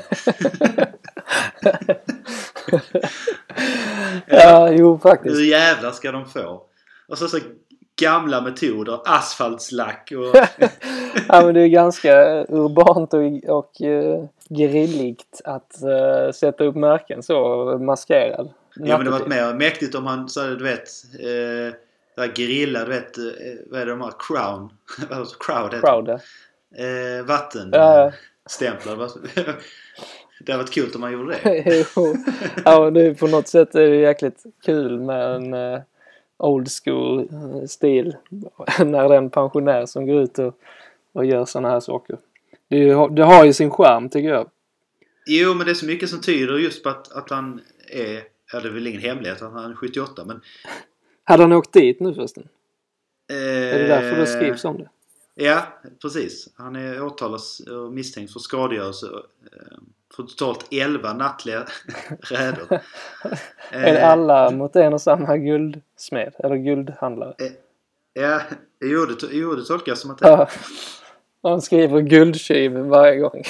B: ja, jo faktiskt.
A: Hur jävlar ska de få? Och så så gamla metoder, asfaltslack och...
B: Ja, men det är ganska urbant och, och uh, grilligt att eh, sätta upp märken så maskerad.
A: Ja men det varit mer mäktigt om han så du vet eh, det här grilla, du vet vad är det de har? Crown? Crowd heter
B: Crowd, ja.
A: Eh, vatten.
B: Ja, ja.
A: Det hade varit kul om man gjorde det.
B: Jo. ja, är på något sätt är det jäkligt kul med en old school eh, stil. när det är en pensionär som går ut och, och gör sådana här saker. Det, ju- det har ju sin charm tycker jag.
A: Jo men det är så mycket som tyder just på att, att han är, ja det är väl ingen hemlighet att han är 78 men...
B: Hade han åkt dit nu förresten?
A: Eh,
B: Är det därför det skrivs om det?
A: Ja, precis. Han är åtalas och misstänkt för skadegörelse eh, för totalt 11 nattliga räder.
B: Är det alla mot en och samma guldsmed? Eller guldhandlare?
A: Ja, jo det, jo, det tolkar jag som att det
B: Ja. Han skriver guldtjuv varje gång.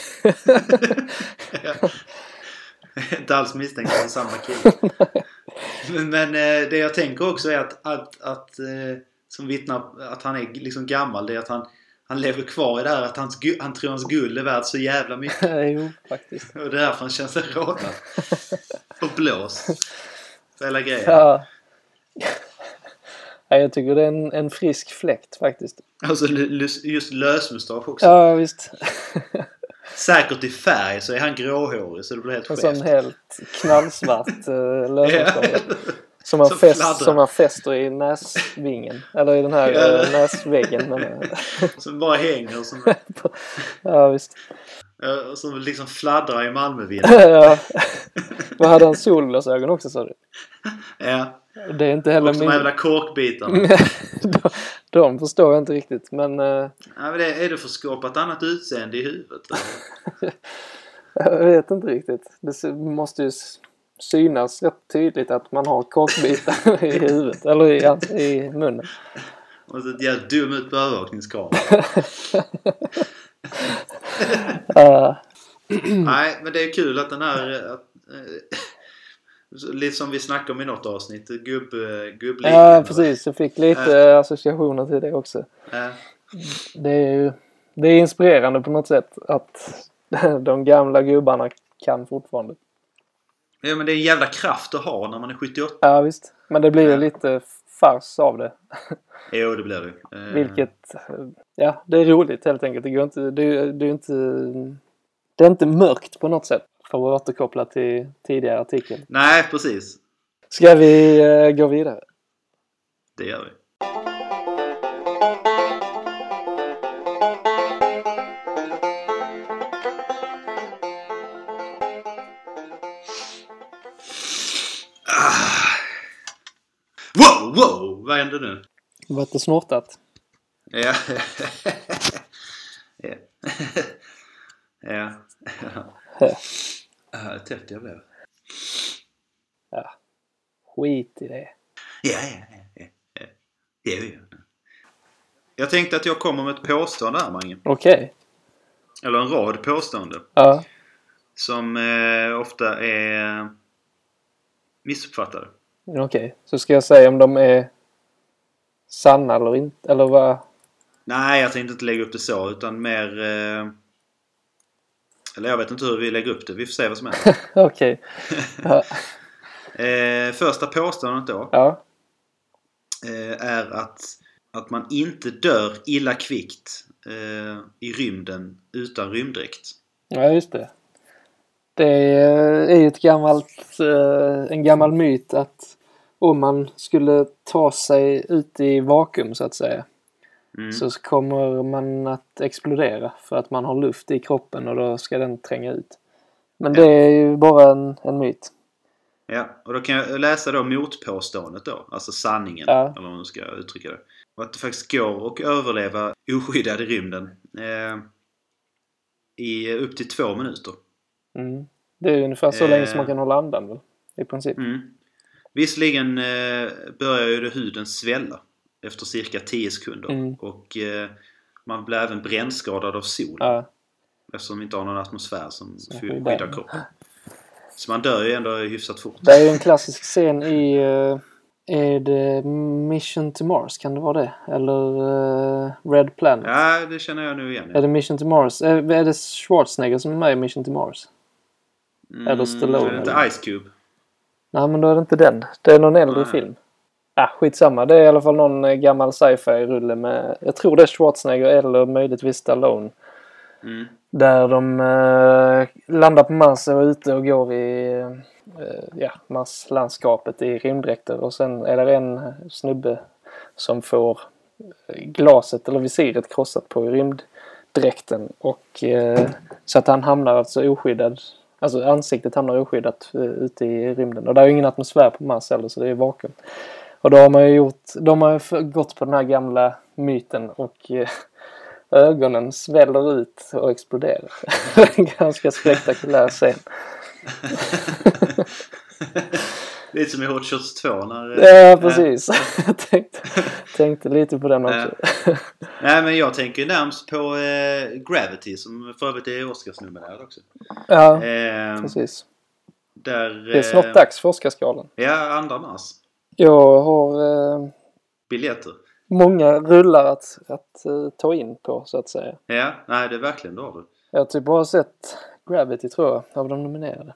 A: Ja. Inte alls misstänkt för samma kille. Men, eh, det jag tänker också är att, att, att eh, som vittnar att han är liksom gammal, det är att han, han lever kvar i det här att hans, han tror hans guld är värt så jävla mycket.
B: jo, faktiskt.
A: Och det är därför han känner sig rånad. Och blåst. Hela grejen.
B: Ja. ja. Jag tycker det är en, en frisk fläkt faktiskt.
A: Alltså just lösmustasch också.
B: Ja, visst.
A: Säkert i färg så är han gråhårig så det blir helt
B: En sån
A: skevt.
B: helt knallsvart uh, lösmustasch. Som man,
A: Som
B: fäst, som man fäster i näsvingen. Eller i den här eh, näsväggen. Men,
A: Som bara hänger. Som,
B: ja visst.
A: som liksom fladdrar i Malmövinden.
B: ja. Vad hade han solglasögon också sa du?
A: Ja.
B: Det är inte heller
A: Och de
B: min...
A: jävla korkbitarna.
B: de, de förstår jag inte riktigt men eh,
A: Ja, men det, är det för ett annat utseende i huvudet?
B: jag vet inte riktigt. Det måste ju synas rätt tydligt att man har korkbitar i huvudet eller i, i munnen.
A: Och så jävla dum ut på övervakningskameran.
B: Uh,
A: Nej, men det är kul att den här... Att, eh, lite som vi snackade om i något avsnitt. Gubb, gubbligan.
B: ja precis, jag fick lite associationer till det också.
A: Ja.
B: Det är ju det är inspirerande på något sätt att de gamla gubbarna kan fortfarande.
A: Ja, men det är en jävla kraft att ha när man är 78.
B: Ja visst. Men det blir ju lite fars av det.
A: Jo, det blir det. Eh,
B: Vilket, ja det är roligt helt enkelt. Det, går inte, det, är- det är inte, det är inte mörkt på något sätt. För att återkoppla till tidigare artikel.
A: Nej, precis.
B: Ska vi eh, gå vidare?
A: Det gör vi. Vad hände nu?
B: Vart det snortat?
A: Ja. ja. ja. Ja, täppt jag blev.
B: Ja. Skit i det.
A: Ja, ja, ja. ja, ja. ja, ja. Jag tänkte att jag kommer med ett påstående här, Mange.
B: Okej.
A: Eller en rad påståenden.
B: Ja.
A: Som eh, ofta är missuppfattade.
B: Okej. Så ska jag säga om de är sanna eller inte? Eller vad?
A: Nej, jag tänkte inte lägga upp det så utan mer... Eh, eller jag vet inte hur vi lägger upp det. Vi får se vad som händer.
B: Okej.
A: Eh, första påståendet då
B: ja.
A: eh, är att, att man inte dör illa kvickt eh, i rymden utan rymddräkt.
B: Ja, just det. Det är ju ett gammalt, eh, en gammal myt att om man skulle ta sig ut i vakuum så att säga
A: Mm.
B: så kommer man att explodera för att man har luft i kroppen och då ska den tränga ut. Men det är ju bara en, en myt.
A: Ja, och då kan jag läsa då motpåståendet då. Alltså sanningen.
B: Ja.
A: Eller vad man ska uttrycka det. Och att det faktiskt går att överleva oskyddad i rymden. Eh, I upp till två minuter.
B: Mm. Det är ungefär så länge som man
A: Eh.
B: kan hålla andan väl? I princip.
A: Mm. Visserligen eh, börjar ju huden svälla efter cirka 10 sekunder.
B: Mm.
A: Och eh, man blir även brännskadad av solen.
B: Ja.
A: Eftersom vi inte har någon atmosfär som
B: Som
A: sky-
B: skyddar.
A: kroppen. Så man dör ju ändå hyfsat fort.
B: Det är ju en klassisk scen i... eh, är det Mission to Mars? Kan det vara det? Eller eh, Red Planet?
A: Ja, det känner jag nu igen.
B: Är det Mission to Mars? Är, är det Schwarzenegger som är med i Mission to Mars? eller Stallone,
A: Är det inte
B: eller?
A: Ice Cube?
B: Nej, men då är det inte den. Det är någon äldre
A: Nej.
B: film. Ah, skitsamma. Det är i alla fall någon eh, gammal sci-fi-rulle med... Jag tror det är Schwarzenegger eller möjligtvis Stallone.
A: Mm.
B: Där de eh, landar på Mars och är ute och går i eh, ja, Marslandskapet i rymddräkter. Och sen är det en snubbe som får glaset eller visiret krossat på rymddräkten. Och, eh, så att han hamnar alltså oskyddad. Alltså ansiktet hamnar oskyddat eh, ute i rymden. Och det är ju ingen atmosfär på Mars heller så det är vakuum. Och då har man ju gjort, de har gått på den här gamla myten och eh, ögonen sväller ut och exploderar. Ganska spektakulär scen.
A: Lite som i Hot Shots 2 när...
B: Ja, precis. Jag tänkte, tänkte lite på den också.
A: Nej men jag tänker närmst på eh, Gravity som för övrigt är Oscarsnominerad också.
B: Ja,
A: Eh,
B: precis.
A: där,
B: Det är snart dags för Oscarsgalan.
A: Ja, 2 mars.
B: Jag har eh,
A: Biljetter.
B: många rullar att, att eh, ta in på så att säga.
A: Ja, nej det är verkligen det har du.
B: Jag har typ bara sett Gravity tror jag, av de nominerade.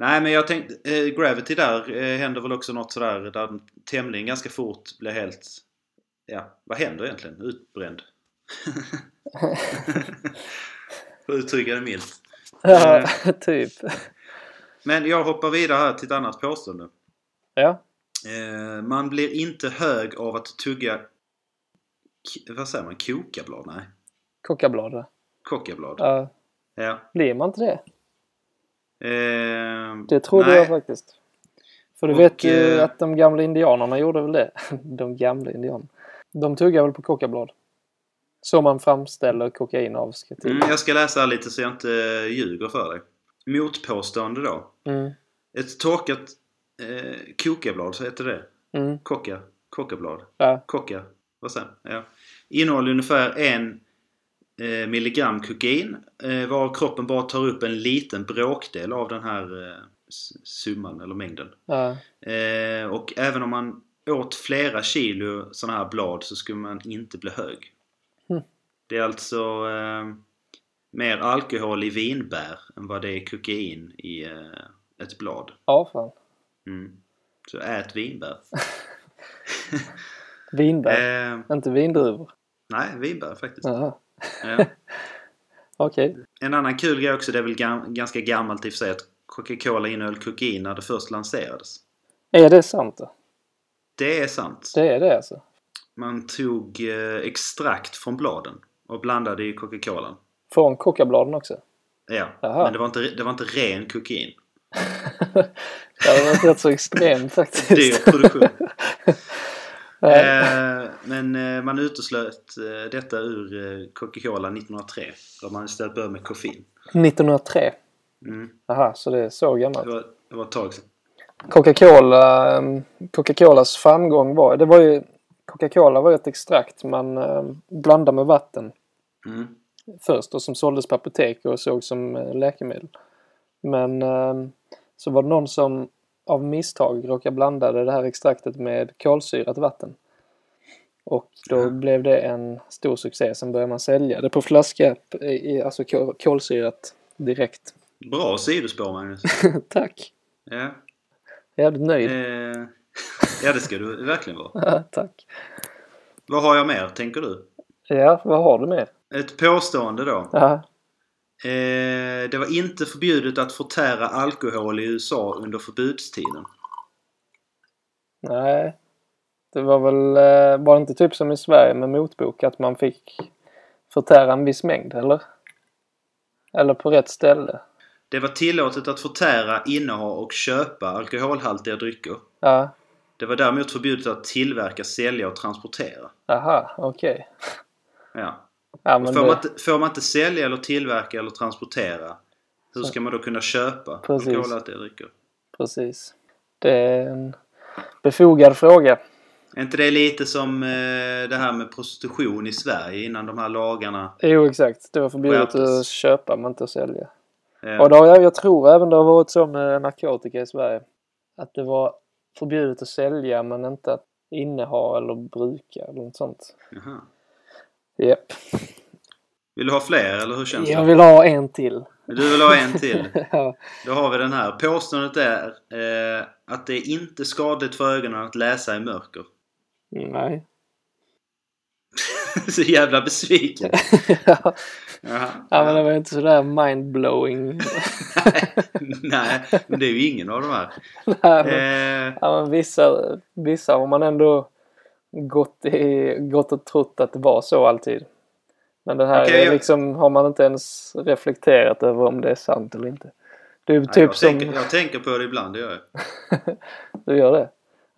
A: Nej men jag tänkte, eh, Gravity där eh, händer väl också något sådär där tämligen ganska fort blir helt... Ja, vad händer egentligen? Utbränd. För att uttrycka det milt.
B: Ja,
A: Eh.
B: typ.
A: Men jag hoppar vidare här till ett annat påstående.
B: Ja,
A: Eh, man blir inte hög av att tugga... Vad säger man? Kokablad? Nej.
B: Kokablad.
A: Kockablad.
B: Ja,
A: Ja.
B: blir man inte det?
A: Eh,
B: Det trodde
A: nej.
B: jag faktiskt. För du
A: Och,
B: vet ju
A: eh,
B: att de gamla indianerna gjorde väl det. De gamla indianerna. De tuggar väl på kokablad. Så man framställer kokain av ska.
A: Mm, jag ska läsa lite så jag inte ljuger för dig. Motpåstående då.
B: Mm.
A: Ett torkat eh, kokablad, så heter det.
B: Mm.
A: Kocka. Kockablad.
B: Ja.
A: Kocka. Vad säger Ja. Innehåller ungefär en eh, milligram kokain. Eh, var kroppen bara tar upp en liten bråkdel av den här eh, summan eller mängden.
B: Ja.
A: Eh, och även om man åt flera kilo sådana här blad så skulle man inte bli hög.
B: Mm.
A: Det är alltså eh, mer alkohol i vinbär än vad det är kokain i eh, ett blad.
B: ja, fan.
A: Mm. Så ät vinbär.
B: Vinbär.
A: Eh,
B: Inte vindruvor.
A: nej, vinbär faktiskt.
B: Jaha.
A: Ja.
B: Okej.
A: En annan kul grej också, det är väl gam- ganska gammalt i och för sig att Coca-Cola innehöll kokain när det först lanserades.
B: Är det sant då?
A: Det är sant.
B: Det är det alltså?
A: Man tog eh, extrakt från bladen och blandade i Coca-Colan.
B: Från kokabladen också?
A: Ja,
B: Jaha.
A: men det var, inte, det var inte ren kokain.
B: det hade varit rätt så extremt faktiskt.
A: Dyr produktion. Eh, men eh, man uteslöt eh, detta ur eh, Coca-Cola 1903. Då man istället började med koffein.
B: 1903?
A: Mm.
B: Aha, så det är så
A: Det,
B: gammalt.
A: var, det var ett tag sedan.
B: Coca-Cola, ehm, Coca-Colas framgång var, det var ju, Coca-Cola var ett extrakt man ehm, blandade med vatten
A: Mm.
B: först och som såldes på apotek och såg som läkemedel. Men ehm, så var det någon som av misstag råkade blanda det här extraktet med kolsyrat vatten. Och då
A: Ja.
B: blev det en stor succé. Sen började man sälja det på flaska, alltså kol- kolsyrat direkt.
A: Bra sidospår Magnus.
B: Tack!
A: Ja.
B: Jävligt nöjd.
A: Eh, ja, det ska du verkligen vara.
B: Tack!
A: Vad har jag mer, tänker du?
B: Ja, vad har du mer?
A: Ett påstående då.
B: Ja,
A: Eh, det var inte förbjudet att förtära alkohol i USA under förbudstiden.
B: nej. Det var väl, eh, var det inte typ som i Sverige med motbok att man fick förtära en viss mängd, eller? Eller på rätt ställe?
A: Det var tillåtet att förtära, inneha och köpa alkoholhaltiga drycker.
B: Ja,
A: Det var däremot förbjudet att tillverka, sälja och transportera.
B: aha, okej.
A: Ja.
B: Ja, men
A: får, man
B: det,
A: inte, får man inte sälja eller tillverka eller transportera hur ska man då kunna köpa
B: Precis.
A: alkoholhaltiga drycker?
B: precis. Det är en befogad fråga.
A: Är inte det lite som eh, det här med prostitution i Sverige innan de här lagarna?
B: Jo, exakt. Det var förbjudet att köpa men inte att sälja.
A: Eh,
B: Och har, jag, jag tror även det har varit så med narkotika i Sverige. Att det var förbjudet att sälja men inte att inneha eller bruka eller något sånt.
A: jaha.
B: Japp.
A: Vill du ha fler eller hur känns
B: Jag
A: det?
B: vill ha en till.
A: Du vill ha en till?
B: ja.
A: Då har vi den här. Påståendet är eh, att det är inte skadligt för ögonen att läsa i mörker.
B: Nej.
A: Så jävla besviken.
B: ja,
A: Jaha.
B: men det var inte sådär mindblowing.
A: Nej, men det är ju ingen av de här.
B: Nej, men,
A: Eh,
B: ja, men vissa, vissa har man ändå gått, i, gått och trott att det var så alltid. Men det här
A: Okej,
B: är liksom, har man inte ens reflekterat över om det är sant eller inte. Ju
A: nej,
B: typ
A: jag,
B: som...
A: tänker, jag tänker på det ibland, det gör jag.
B: Du gör det?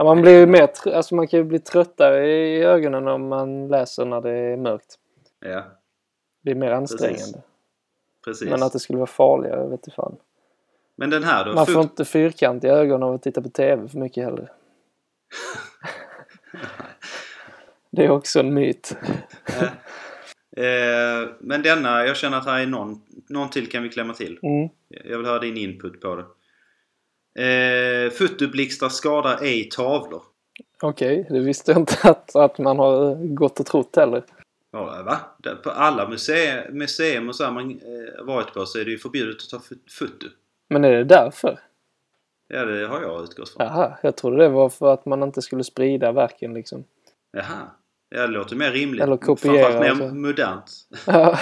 B: Ja, man blir ju mer, alltså man kan ju bli tröttare i ögonen om man läser när det är mörkt.
A: Ja,
B: Det är mer ansträngande.
A: precis.
B: Men att det skulle vara farligare, vet inte fan.
A: Men den här då?
B: Man får inte fyrkantiga ögon av att titta på TV för mycket heller. det är också en myt.
A: Eh, men denna, jag känner att här är någon, någon till kan vi klämma till.
B: Mm.
A: Jag vill höra din input på det. Eh, Fotoblixtar skadar ej tavlor.
B: Okej, det visste jag inte att, att man har gått och trott heller.
A: Ja, va? På alla museer, museum och så man eh, varit på så är det ju förbjudet att ta fot- foto.
B: Men är det därför?
A: Ja, det har jag utgått från.
B: Jaha, jag trodde det var för att man inte skulle sprida verken liksom.
A: Jaha. Ja, det låter mer rimligt.
B: Eller kopiera,
A: Framförallt mer
B: alltså.
A: modernt.
B: Ja,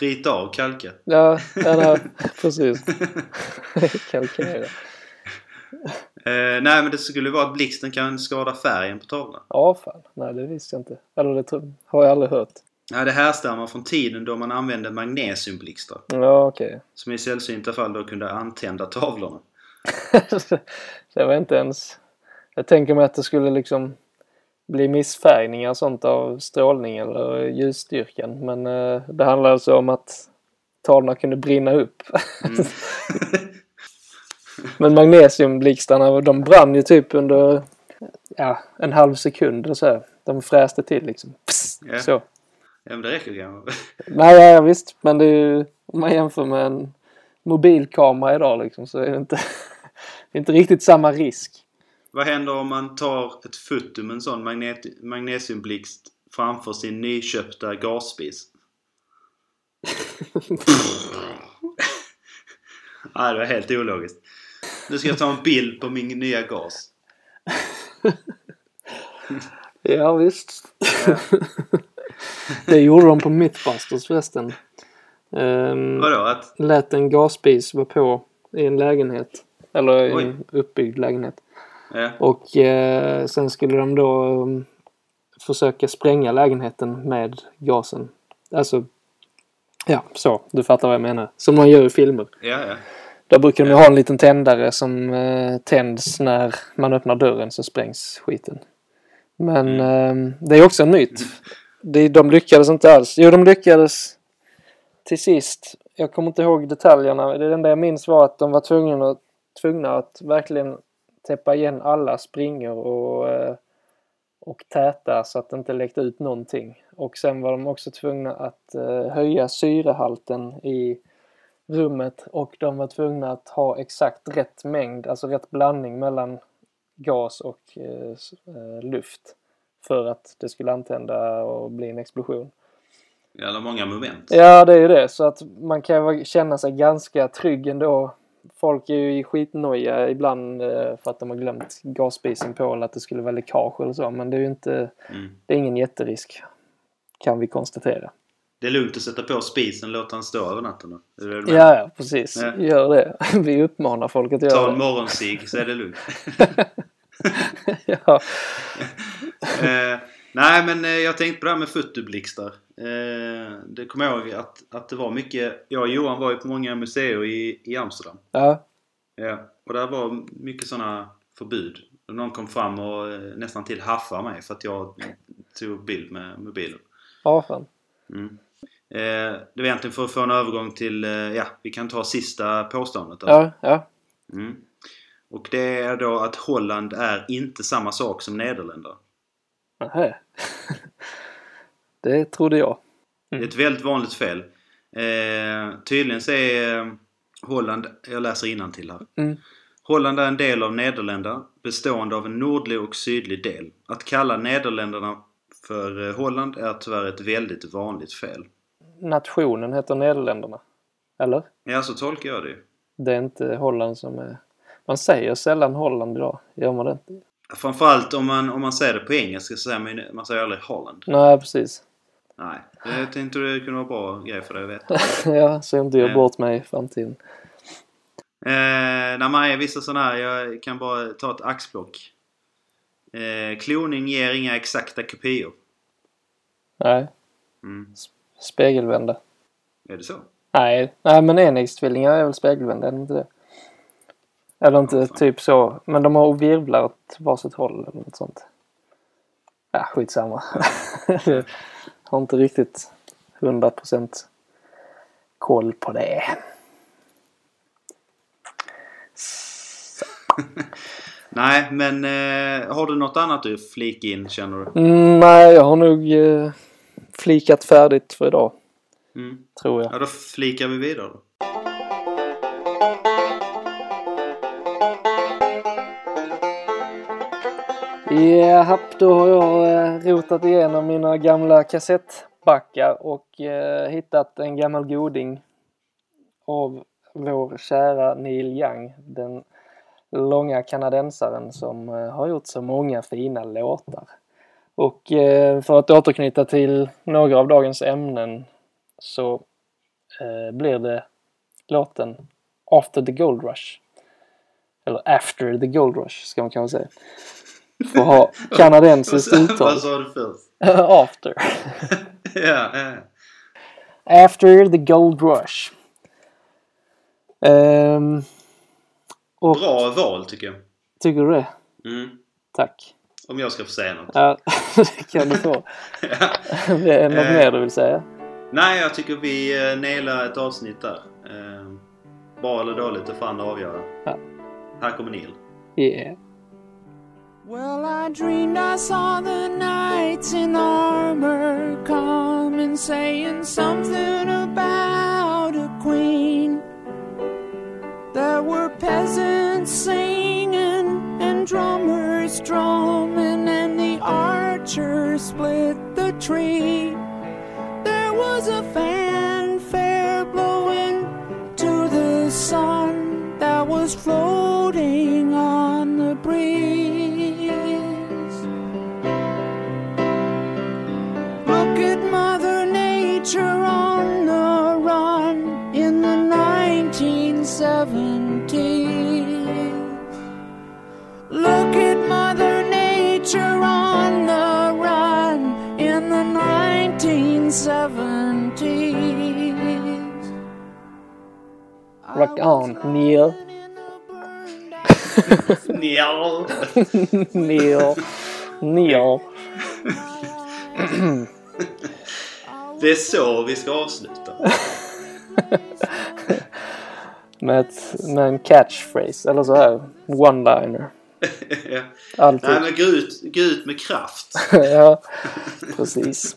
A: Rita av, kalka.
B: ja, ja nej, precis. Kalkera.
A: Eh, nej men det skulle vara att blixten kan skada färgen på tavlan.
B: Ja, fan. Nej, det visste jag inte. Eller det har jag aldrig hört.
A: Nej, det härstammar från tiden då man använde magnesiumblixtar.
B: Ja, okej.
A: Som i sällsynta fall då kunde antända tavlorna.
B: det var inte ens... Jag tänker mig att det skulle liksom bli missfärgningar och sånt av strålning eller ljusstyrkan. Men eh, det handlar alltså om att tavlorna kunde brinna upp.
A: Mm.
B: Men magnesiumblixtarna, de brann ju typ under ja, en halv sekund och så. De fräste till liksom. Psst,
A: Ja.
B: Så.
A: ja men det räcker kanske.
B: Nej, ja, visst. Men det är ju, om man jämför med en mobilkamera idag liksom så är det inte, inte riktigt samma risk.
A: Vad händer om man tar ett foto med en sån magnet- magnesiumblixt framför sin nyköpta gasspis? Nej, det var helt ologiskt. Nu ska jag ta en bild på min nya gas.
B: Ja, visst. det gjorde de på Mythbusters förresten. Um,
A: Vadå? Att...
B: lät en gasspis vara på i en lägenhet. Eller i en uppbyggd lägenhet.
A: Ja.
B: Och eh, sen skulle de då um, försöka spränga lägenheten med gasen. Alltså, ja så. Du fattar vad jag menar. Som man gör i filmer.
A: Ja, ja.
B: Där brukar de ju ha en liten tändare som eh, tänds när man öppnar dörren så sprängs skiten. Men eh, det är också en myt. Det, de lyckades inte alls. Jo, de lyckades till sist. Jag kommer inte ihåg detaljerna. Det enda jag minns var att de var tvungna att, tvungna att verkligen täppa igen alla springor och, eh, och täta så att det inte läckte ut någonting. Och sen var de också tvungna att eh, höja syrehalten i rummet och de var tvungna att ha exakt rätt mängd, alltså rätt blandning mellan gas och eh, eh, luft för att det skulle antända och bli en explosion.
A: Jävla många moment.
B: Ja, det är ju det. Så att man kan känna sig ganska trygg ändå. Folk är ju skitnoja ibland eh, för att de har glömt gasspisen på eller att det skulle vara läckage eller så. Men det är ju inte,
A: Mm.
B: det är ingen jätterisk. Kan vi konstatera.
A: Det är lugnt att sätta på spisen och låta den stå över natten då.
B: Ja, ja, precis.
A: Ja.
B: Gör det. Vi uppmanar folk att
A: Ta
B: göra
A: en
B: det.
A: morgonsig så är det lugnt.
B: ja.
A: eh, nej men eh, jag tänkte på det här med fotoblixtar. Eh, det kommer jag ihåg att, att det var mycket... Jag och Johan var ju på många museer i, i Amsterdam.
B: ja,
A: Ja, och där var mycket sådana förbud. Någon kom fram och eh, nästan till haffade mig för att jag tog bild med mobilen.
B: ja fan.
A: Mm. Eh, det var egentligen för att få en övergång till, eh, ja, vi kan ta sista påståendet. då.
B: Ja, ja.
A: Mm. Och det är då att Holland är inte samma sak som Nederländerna.
B: Nähä. Det trodde jag.
A: Det är ett väldigt vanligt fel. Eh, tydligen så är eh, Holland, jag läser till här.
B: Mm.
A: Holland är en del av Nederländerna bestående av en nordlig och sydlig del. Att kalla Nederländerna för Holland är tyvärr ett väldigt vanligt fel.
B: Nationen heter Nederländerna. Eller?
A: Ja, så tolkar jag det.
B: Det är inte Holland som är... Man säger sällan Holland idag. Gör man det inte?
A: Framförallt om man, om man säger det på engelska så säger man, man säger aldrig Holland.
B: Nej, precis.
A: Nej, jag tänkte det kunde vara bra grej för dig att veta.
B: ja, så jag inte gör bort mig i framtiden.
A: Eh, när man är vissa sådana här, jag kan bara ta ett axplock. Eh, kloning ger inga exakta kopior.
B: Nej,
A: Mm.
B: Spegelvända.
A: Är det så?
B: Nej, nej men enäggstvillingar är väl spegelvända, är de inte det? Eller inte
A: Ja,
B: typ så. Men de har virvlar åt varsitt håll eller något sånt. Ja, skitsamma. Jag har inte riktigt 100% koll på det.
A: Nej, men eh, har du något annat du flika in känner du?
B: Mm, nej, jag har nog eh, flikat färdigt för idag,
A: Mm.
B: tror jag.
A: Ja, då flikar vi vidare då.
B: Japp, då har jag eh, rotat igenom mina gamla kassettbackar och eh, hittat en gammal goding av vår kära Neil Young, den långa kanadensaren som eh, har gjort så många fina låtar. Och eh, för att återknyta till några av dagens ämnen så eh, blir det låten After the Gold Rush. Eller after the gold rush ska man kanske säga. För att ha kanadensiskt uttal.
A: Vad sa du först?
B: after.
A: ja, ja.
B: After the gold rush. Och
A: Bra val tycker jag.
B: tycker du det?
A: Mm.
B: Tack.
A: Om jag ska få säga något.
B: Ja, det kan du få.
A: Ja.
B: Det är något
A: Eh.
B: mer du vill säga?
A: Nej, jag tycker vi eh, nailar ett avsnitt där. Eh, bra eller dåligt, det får andra avgöra.
B: Ja.
A: Här kommer Neil.
B: Yeah.
D: Well, I dreamed I saw the knights in armor come and saying something about a queen. There were peasants singing and drummers drumming, and the archer split the tree. There was a fanfare blowing to the sun that was floating on the breeze. Look at Mother Nature on the run in the 1970s.
B: Rock on, Neil.
A: Neil!
B: Neil. Neil.
A: Det är så vi ska avsluta.
B: Med, ett, med en catchphrase, eller så här. One-liner.
A: ja.
B: Alltid.
A: Nej men gå ut, gå ut med kraft.
B: ja, precis.